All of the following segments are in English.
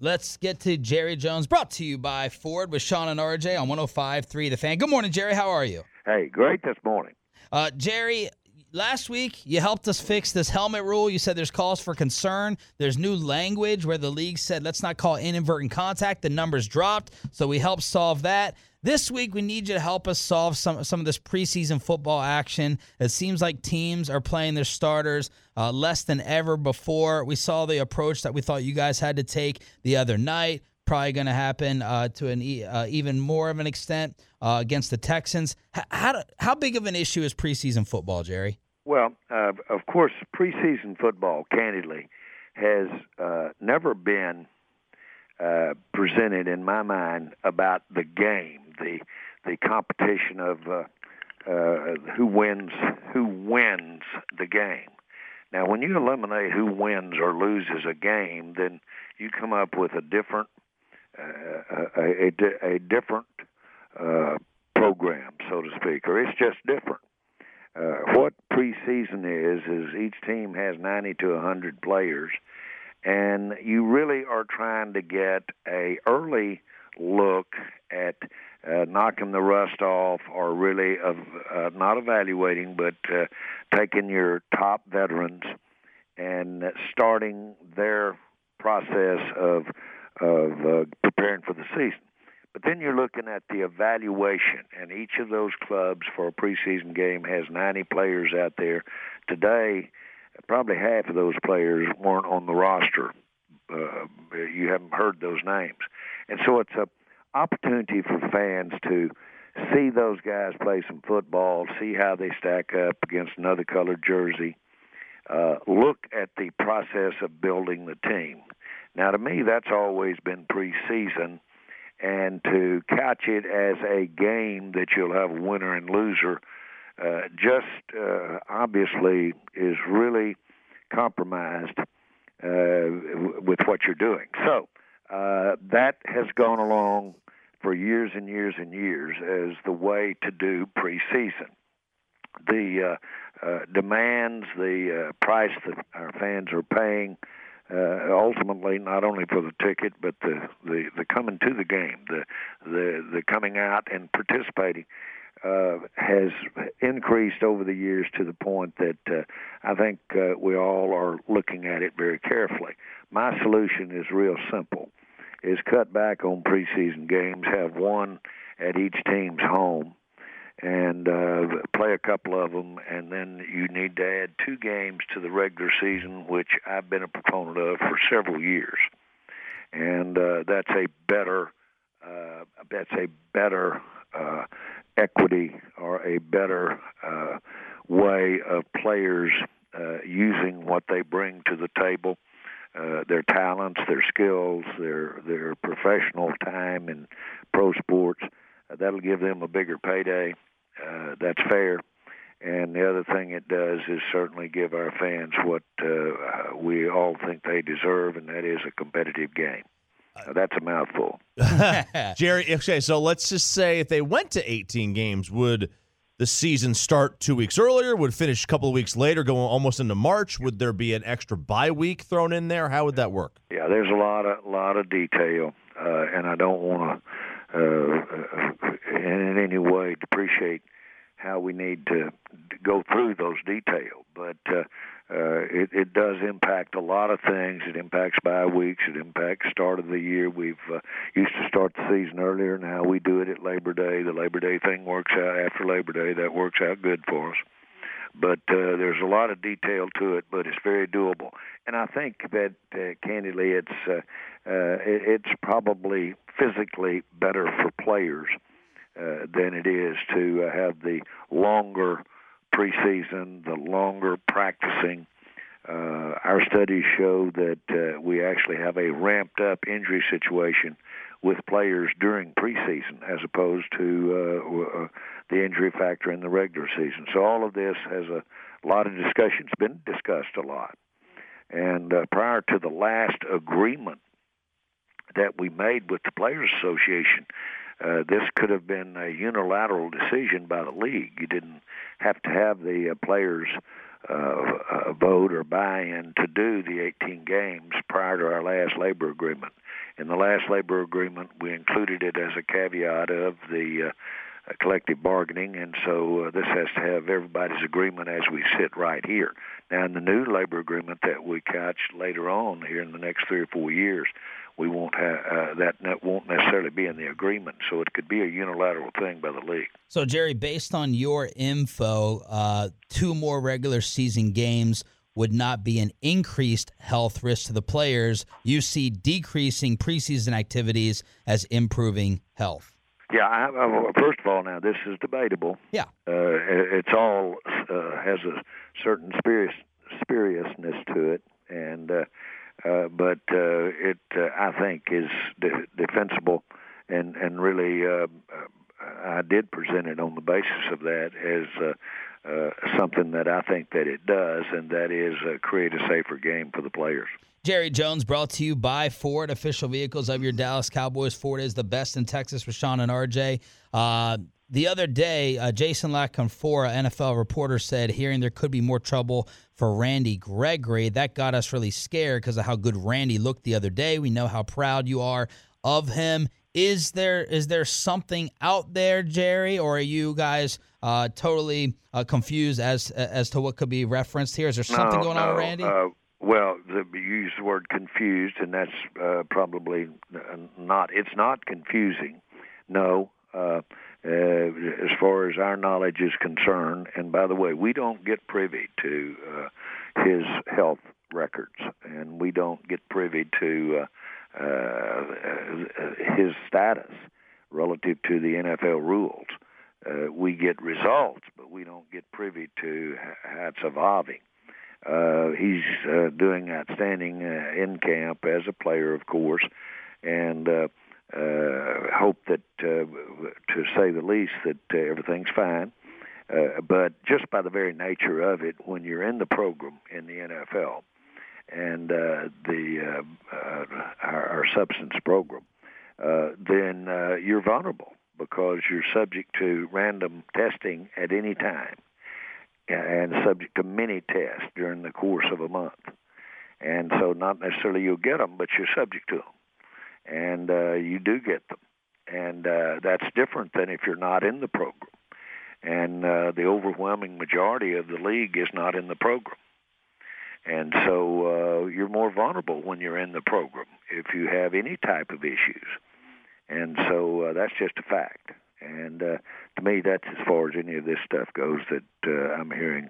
Let's get to Jerry Jones, brought to you by Ford with Sean and RJ on 105.3 The Fan. Good morning, Jerry. How are you? Hey, great this morning. Uh, Jerry, last week you helped us fix this helmet rule. You said there's cause for concern. There's new language where the league said let's not call inadvertent contact. The numbers dropped, so we helped solve that. This week we need you to help us solve some some of this preseason football action. It seems like teams are playing their starters uh, less than ever before. We saw the approach that we thought you guys had to take the other night. Probably going to happen uh, to an e- uh, even more of an extent uh, against the Texans. H- how do, how big of an issue is preseason football, Jerry? Well, uh, of course, preseason football, candidly, has uh, never been presented in my mind about the game, the the competition of uh, uh, who wins who wins the game. Now, when you eliminate who wins or loses a game, then you come up with a different uh, a, a, a different uh, program, so to speak, or it's just different. Uh, what preseason is is each team has 90 to 100 players, and you really are trying to get a early look at uh, knocking the rust off, or really of uh, not evaluating, but uh, taking your top veterans and starting their process of of uh, preparing for the season. But then you're looking at the evaluation, and each of those clubs for a preseason game has 90 players out there. Today, probably half of those players weren't on the roster. Uh, you haven't heard those names, and so it's a opportunity for fans to see those guys play some football, see how they stack up against another colored jersey, uh, look at the process of building the team. Now, to me, that's always been preseason, and to couch it as a game that you'll have a winner and loser uh, just uh, obviously is really compromised uh, with what you're doing. So uh, that has gone along for years and years and years as the way to do preseason. The uh, uh, demands, the uh, price that our fans are paying, uh, ultimately not only for the ticket but the, the the coming to the game, the the the coming out and participating uh, has increased over the years to the point that uh, I think uh, we all are looking at it very carefully. My solution is real simple: is cut back on preseason games, have one at each team's home, and uh, play a couple of them, and then you need to add two games to the regular season, which I've been a proponent of for several years, and uh, that's a better uh, that's a better uh, equity or a better uh, way of players uh, using what they bring to the table. Uh, their talents, their skills, their their professional time in pro sports, uh, that'll give them a bigger payday uh, that's fair. And the other thing it does is certainly give our fans what uh, we all think they deserve, and that is a competitive game. Now, that's a mouthful. Jerry, okay, so let's just say if they went to 18 games, would the season start two weeks earlier? Would finish a couple of weeks later, going almost into March? Would there be an extra bye week thrown in there? How would that work? Yeah, there's a lot of lot of detail, uh, and I don't want to uh, in any way depreciate how we need to go through those details. But uh, uh, it, it does impact a lot of things. It impacts bye weeks. It impacts start of the year. We've uh, used to start the season earlier. Now we do it at Labor Day. The Labor Day thing works out after Labor Day. That works out good for us. But uh, there's a lot of detail to it, but it's very doable. And I think that, uh, candidly, it's uh, uh, it, it's probably physically better for players uh, than it is to uh, have the longer preseason, the longer practicing. Uh, our studies show that uh, we actually have a ramped up injury situation with players during preseason as opposed to uh, uh, the injury factor in the regular season. So all of this has a lot of discussion. It's been discussed a lot. And uh, prior to the last agreement that we made with the Players Association, uh, this could have been a unilateral decision by the league. You didn't have to have the uh, players uh, vote or buy-in to do the 18 games prior to our last labor agreement. In the last labor agreement, we included it as a caveat of the uh, collective bargaining, and so uh, this has to have everybody's agreement as we sit right here. Now, in the new labor agreement that we catch later on here in the next three or four years, we won't have uh, that won't necessarily be in the agreement, so it could be a unilateral thing by the league. So, Jerry, based on your info, uh, two more regular season games would not be an increased health risk to the players. You see decreasing preseason activities as improving health. Yeah, I, I, first of all, now this is debatable. Yeah, uh, it's all uh, has a certain spurious, spuriousness to it, and uh, but uh, it uh, I think is de- defensible, and and really uh, uh, I did present it on the basis of that as uh, uh, something that I think that it does, and that is uh, create a safer game for the players. Jerry Jones brought to you by Ford, official vehicles of your Dallas Cowboys. Ford is the best in Texas with Sean and RJ. Uh, the other day, uh, Jason La Canfora, NFL reporter, said hearing there could be more trouble for Randy Gregory. That got us really scared because of how good Randy looked the other day. We know how proud you are of him. Is there is there something out there, Jerry, or are you guys uh, totally uh, confused as as to what could be referenced here? Is there something no, going no. on with Randy? Uh, well, the, you use the word confused, and that's uh, probably not. It's not confusing. No, uh, uh, as far as our knowledge is concerned. And by the way, we don't get privy to uh, his health records, and we don't get privy to uh, uh, his status relative to the NFL rules. Uh, we get results, but we don't get privy to how it's evolving. Uh, he's uh, doing outstanding uh, in camp as a player, of course, and uh, uh, hope that, uh, to say the least, that uh, everything's fine. Uh, but just by the very nature of it, when you're in the program in the NFL and uh, the uh, uh, our, our substance program, uh, then uh, you're vulnerable because you're subject to random testing at any time and subject to many tests during the course of a month. And so, not necessarily you'll get them, but you're subject to them and uh, you do get them, and uh, that's different than if you're not in the program. And uh, the overwhelming majority of the league is not in the program, and so uh, you're more vulnerable when you're in the program if you have any type of issues. And so uh, that's just a fact. And uh, to me, that's as far as any of this stuff goes that uh, I'm hearing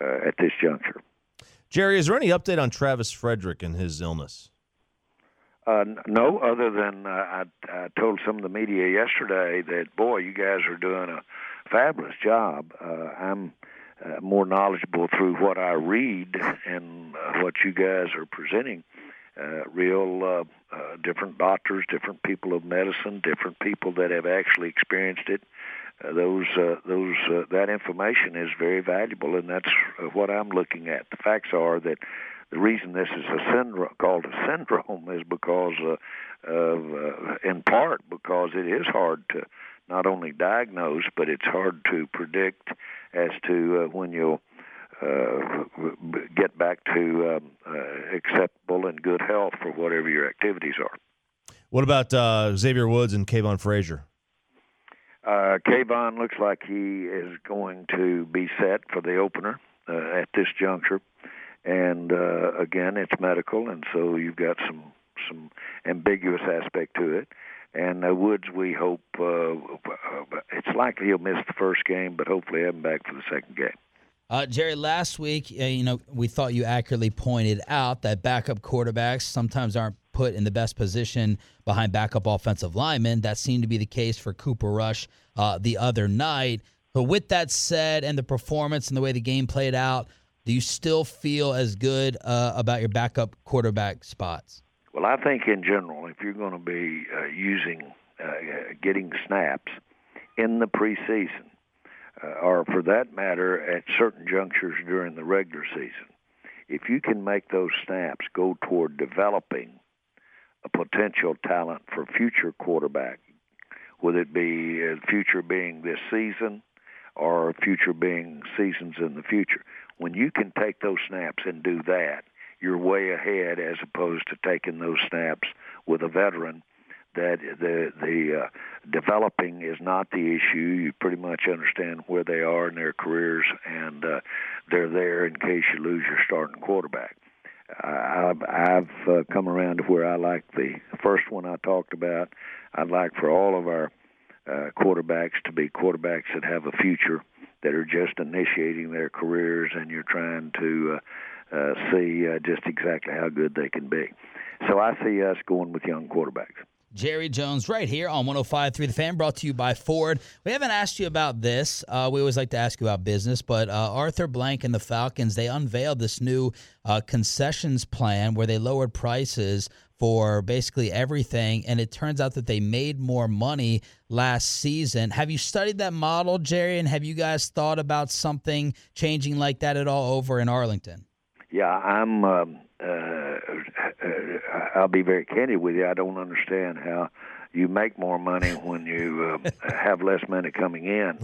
uh, at this juncture. Jerry, is there any update on Travis Frederick and his illness? Uh, no, other than uh, I, I told some of the media yesterday that boy, you guys are doing a fabulous job. Uh, I'm uh, more knowledgeable through what I read and uh, what you guys are presenting. Uh, real uh, uh, different doctors, different people of medicine, different people that have actually experienced it. Uh, those uh, those uh, that information is very valuable, and that's uh, what I'm looking at. The facts are that the reason this is a syndrome called a syndrome is because uh, of uh, in part because it is hard to not only diagnose but it's hard to predict as to uh, when you'll uh, get back to um, uh, acceptable and good health for whatever your activities are. What about uh, Xavier Woods and Kavon Frazier? Uh, Kavon looks like he is going to be set for the opener uh, at this juncture and uh, again, it's medical, and so you've got some some ambiguous aspect to it. And uh, Woods, we hope uh, it's likely he'll miss the first game, but hopefully have him back for the second game. Uh, Jerry, last week, uh, you know, we thought you accurately pointed out that backup quarterbacks sometimes aren't put in the best position behind backup offensive linemen. That seemed to be the case for Cooper Rush uh, the other night. But with that said, and the performance and the way the game played out, do you still feel as good uh, about your backup quarterback spots? Well, I think in general, if you're going to be uh, using, uh, getting snaps in the preseason, uh, or for that matter, at certain junctures during the regular season, if you can make those snaps go toward developing a potential talent for future quarterback, whether it be uh, future being this season or future being seasons in the future. When you can take those snaps and do that, you're way ahead as opposed to taking those snaps with a veteran that the the uh, developing is not the issue. You pretty much understand where they are in their careers, and uh, they're there in case you lose your starting quarterback. I've, I've uh, come around to where I like the first one I talked about. I'd like for all of our uh, quarterbacks to be quarterbacks that have a future, that are just initiating their careers, and you're trying to uh, uh, see uh, just exactly how good they can be. So I see us going with young quarterbacks. Jerry Jones right here on 105.3 The Fan, brought to you by Ford. We haven't asked you about this. Uh, we always like to ask you about business, but uh, Arthur Blank and the Falcons, they unveiled this new uh, concessions plan where they lowered prices for basically everything, and it turns out that they made more money last season. Have you studied that model, Jerry, and have you guys thought about something changing like that at all over in Arlington? Yeah, I'm... Um uh, uh, I'll be very candid with you. I don't understand how you make more money when you uh, have less money coming in.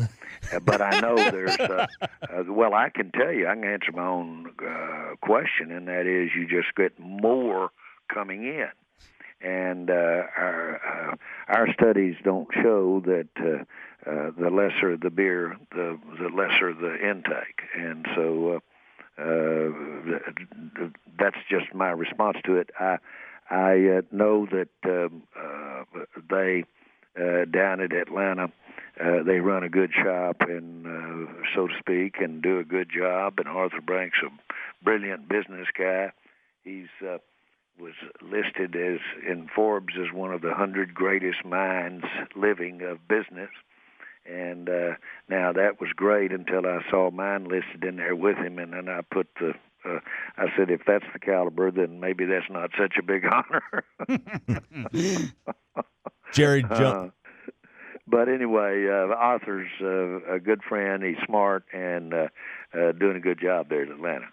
Uh, but I know there's, uh, uh, well, I can tell you, I can answer my own uh, question, and that is you just get more coming in. And uh, our uh, our studies don't show that uh, uh, the lesser the beer, the the lesser the intake, and so uh, uh, that's just my response to it. I I uh, know that um, uh, they uh, down at Atlanta they run a good shop and so to speak and do a good job. And Arthur Blank's a brilliant business guy. He's was listed as in Forbes as one of the hundred greatest minds living of business. And uh, now that was great until I saw mine listed in there with him, and then I put the. Uh, I said, if that's the caliber, then maybe that's not such a big honor. Jerry. Jones. uh, but anyway, uh, Arthur's uh, a good friend. He's smart and uh, uh, doing a good job there in Atlanta.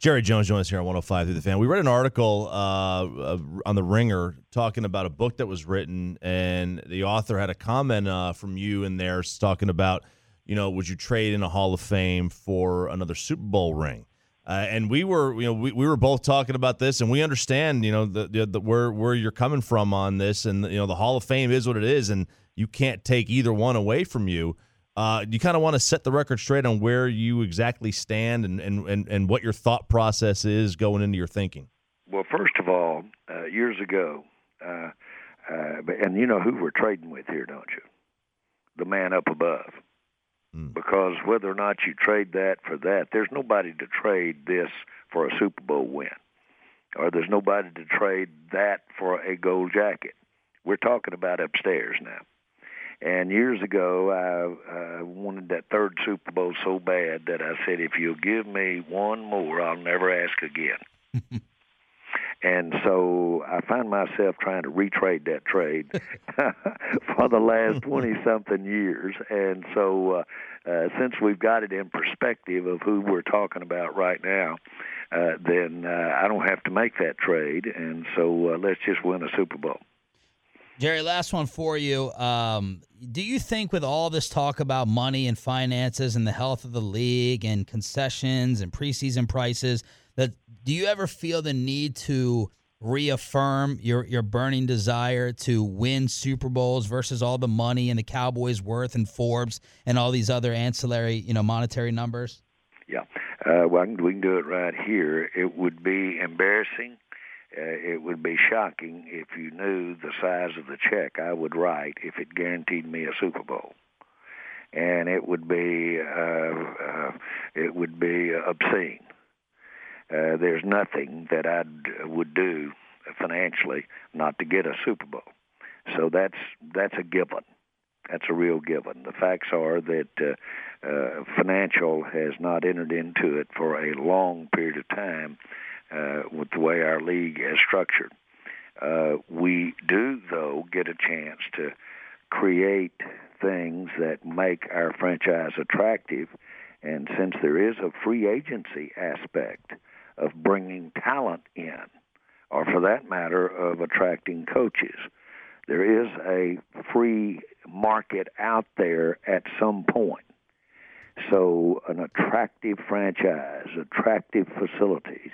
Jerry Jones joins us here on 105 through the fan. We read an article uh, uh, on the Ringer talking about a book that was written, and the author had a comment uh, from you in there talking about, you know, would you trade in a Hall of Fame for another Super Bowl ring? Uh, and we were, you know, we, we were both talking about this, and we understand, you know, the, the, the where where you're coming from on this, and you know, the Hall of Fame is what it is, and you can't take either one away from you. Uh, you kind of want to set the record straight on where you exactly stand and, and, and, and what your thought process is going into your thinking. Well, first of all, uh, years ago, uh, uh and you know who we're trading with here, don't you? The man up above. Mm. Because whether or not you trade that for that, there's nobody to trade this for a Super Bowl win, or there's nobody to trade that for a gold jacket. We're talking about upstairs now. And years ago, I uh, wanted that third Super Bowl so bad that I said, if you'll give me one more, I'll never ask again. and so I find myself trying to retrade that trade for the last 20 something years. And so uh, uh, since we've got it in perspective of who we're talking about right now, uh, then uh, I don't have to make that trade. And so uh, let's just win a Super Bowl. Jerry, last one for you. Um, do you think, with all this talk about money and finances and the health of the league and concessions and preseason prices, do you ever feel the need to reaffirm your your burning desire to win Super Bowls versus all the money and the Cowboys' worth and Forbes and all these other ancillary, you know, monetary numbers? Yeah, uh, well, we can do it right here. It would be embarrassing uh, it would be shocking if you knew the size of the check I would write if it guaranteed me a Super Bowl, and it would be uh, uh, it would be obscene. Uh, there's nothing that I would do financially not to get a Super Bowl, so that's that's a given. That's a real given. The facts are that uh, uh, financial has not entered into it for a long period of time uh, with the way our league is structured. Uh, we do, though, get a chance to create things that make our franchise attractive. And since there is a free agency aspect of bringing talent in, or for that matter, of attracting coaches, there is a free market out there at some point. So, an attractive franchise, attractive facilities,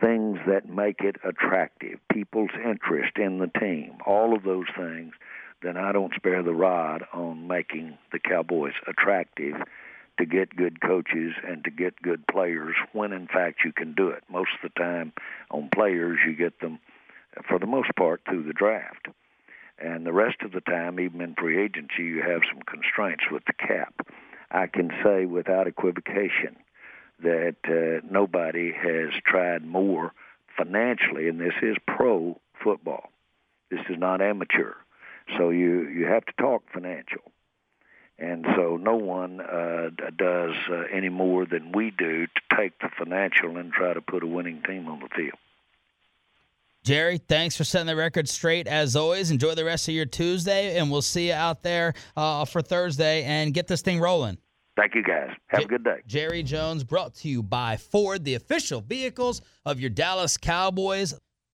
things that make it attractive, people's interest in the team, all of those things, then I don't spare the rod on making the Cowboys attractive to get good coaches and to get good players when in fact you can do it. Most of the time on players you get them for the most part through the draft. And the rest of the time, even in free agency, you have some constraints with the cap. I can say without equivocation that uh, nobody has tried more financially, and this is pro football. This is not amateur. So you, you have to talk financial. And so no one uh, does uh, any more than we do to take the financial and try to put a winning team on the field. Jerry, thanks for setting the record straight as always. Enjoy the rest of your Tuesday, and we'll see you out there uh, for Thursday and get this thing rolling. Thank you, guys. Have J- a good day. Jerry Jones brought to you by Ford, the official vehicles of your Dallas Cowboys.